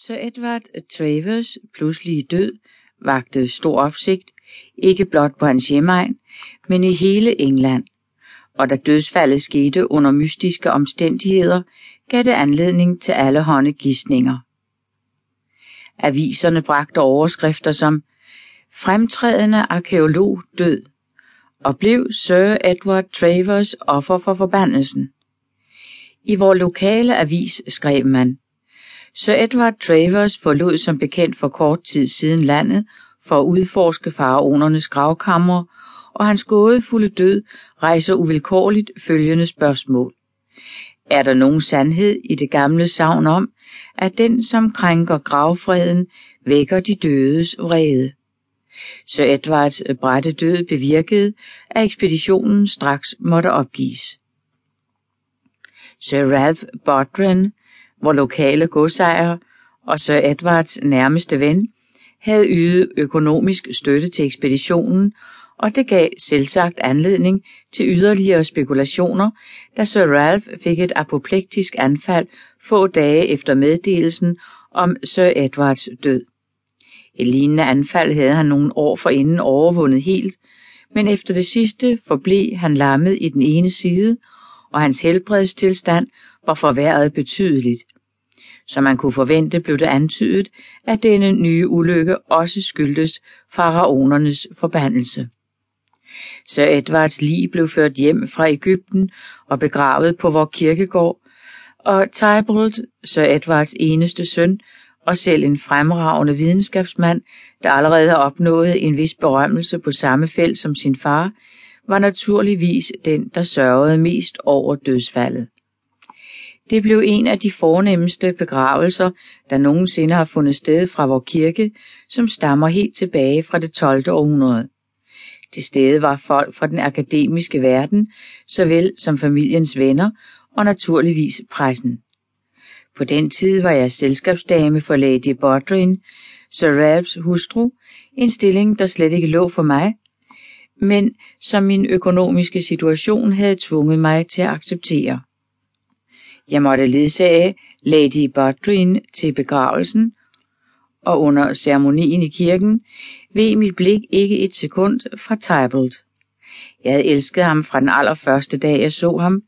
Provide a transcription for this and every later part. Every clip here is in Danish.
Sir Edward Travers pludselige død vagte stor opsigt, ikke blot på hans hjemegn, men i hele England, og da dødsfaldet skete under mystiske omstændigheder, gav det anledning til alle hånde gissninger. Aviserne bragte overskrifter som Fremtrædende arkeolog død, og blev Sir Edward Travers offer for forbandelsen. I vor lokale avis skrev man, Sir Edward Travers forlod som bekendt for kort tid siden landet for at udforske faraonernes gravkammer, og hans gådefulde død rejser uvilkårligt følgende spørgsmål. Er der nogen sandhed i det gamle savn om, at den, som krænker gravfreden, vækker de dødes vrede? Sir Edwards øh, brætte død bevirkede, at ekspeditionen straks måtte opgives. Sir Ralph Bodren, hvor lokale godsejer og Sir Edwards nærmeste ven, havde ydet økonomisk støtte til ekspeditionen, og det gav selvsagt anledning til yderligere spekulationer, da Sir Ralph fik et apoplektisk anfald få dage efter meddelelsen om Sir Edwards død. Et lignende anfald havde han nogle år forinden overvundet helt, men efter det sidste forblev han lammet i den ene side, og hans helbredstilstand var forværret betydeligt. Som man kunne forvente, blev det antydet, at denne nye ulykke også skyldtes faraonernes forbandelse. Sir Edvards lig blev ført hjem fra Ægypten og begravet på vor kirkegård, og Tybalt, Sir Edvards eneste søn, og selv en fremragende videnskabsmand, der allerede har opnået en vis berømmelse på samme felt som sin far, var naturligvis den, der sørgede mest over dødsfaldet. Det blev en af de fornemmeste begravelser, der nogensinde har fundet sted fra vor kirke, som stammer helt tilbage fra det 12. århundrede. Til stede var folk fra den akademiske verden, såvel som familiens venner og naturligvis pressen. På den tid var jeg selskabsdame for Lady Bodrin, Sir Ralphs hustru, en stilling, der slet ikke lå for mig, men som min økonomiske situation havde tvunget mig til at acceptere. Jeg måtte ledsage Lady Bodrin til begravelsen, og under ceremonien i kirken ved mit blik ikke et sekund fra Tybalt. Jeg havde elsket ham fra den allerførste dag, jeg så ham.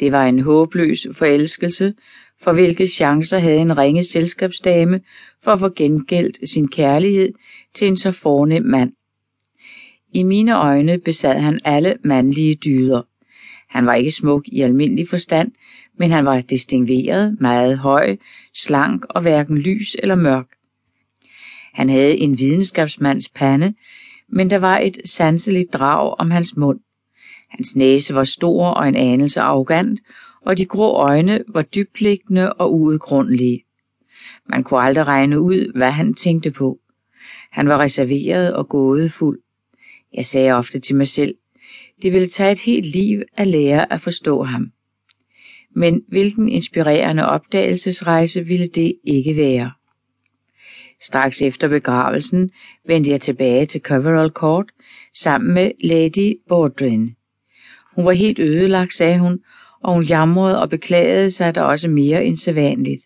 Det var en håbløs forelskelse, for hvilke chancer havde en ringe selskabsdame for at få gengældt sin kærlighed til en så fornem mand. I mine øjne besad han alle mandlige dyder. Han var ikke smuk i almindelig forstand, men han var distingueret, meget høj, slank og hverken lys eller mørk. Han havde en videnskabsmands pande, men der var et sanseligt drag om hans mund. Hans næse var stor og en anelse arrogant, og de grå øjne var dybtliggende og uudgrundelige. Man kunne aldrig regne ud, hvad han tænkte på. Han var reserveret og gådefuld. Jeg sagde ofte til mig selv, det ville tage et helt liv at lære at forstå ham. Men hvilken inspirerende opdagelsesrejse ville det ikke være? Straks efter begravelsen vendte jeg tilbage til Coverall Court sammen med Lady Bordrin. Hun var helt ødelagt, sagde hun, og hun jamrede og beklagede sig der også mere end sædvanligt.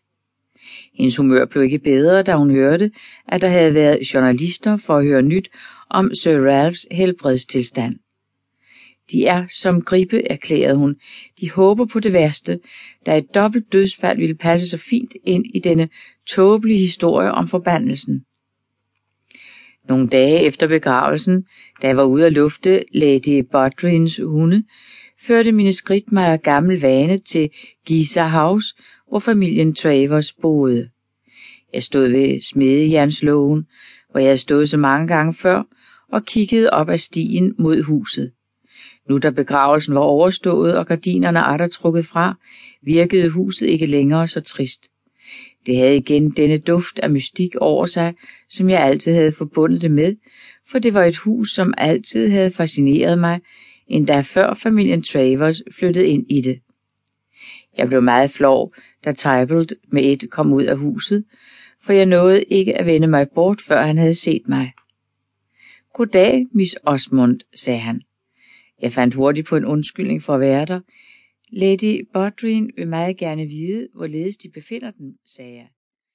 Hendes humør blev ikke bedre, da hun hørte, at der havde været journalister for at høre nyt om Sir Ralphs helbredstilstand. De er som gribe, erklærede hun. De håber på det værste, da et dobbelt dødsfald ville passe så fint ind i denne tåbelige historie om forbandelsen. Nogle dage efter begravelsen, da jeg var ude at lufte Lady Bodrins hunde, førte mine skridt mig af gammel vane til Giza House, hvor familien Travers boede. Jeg stod ved smedejernslågen, hvor jeg havde stået så mange gange før, og kiggede op ad stien mod huset. Nu da begravelsen var overstået og gardinerne atter trukket fra, virkede huset ikke længere så trist. Det havde igen denne duft af mystik over sig, som jeg altid havde forbundet det med, for det var et hus, som altid havde fascineret mig, endda før familien Travers flyttede ind i det. Jeg blev meget flov, da Tybalt med et kom ud af huset, for jeg nåede ikke at vende mig bort, før han havde set mig. Goddag, Miss Osmond, sagde han. Jeg fandt hurtigt på en undskyldning for at være der. Lady Bodrin vil meget gerne vide, hvorledes de befinder den, sagde jeg.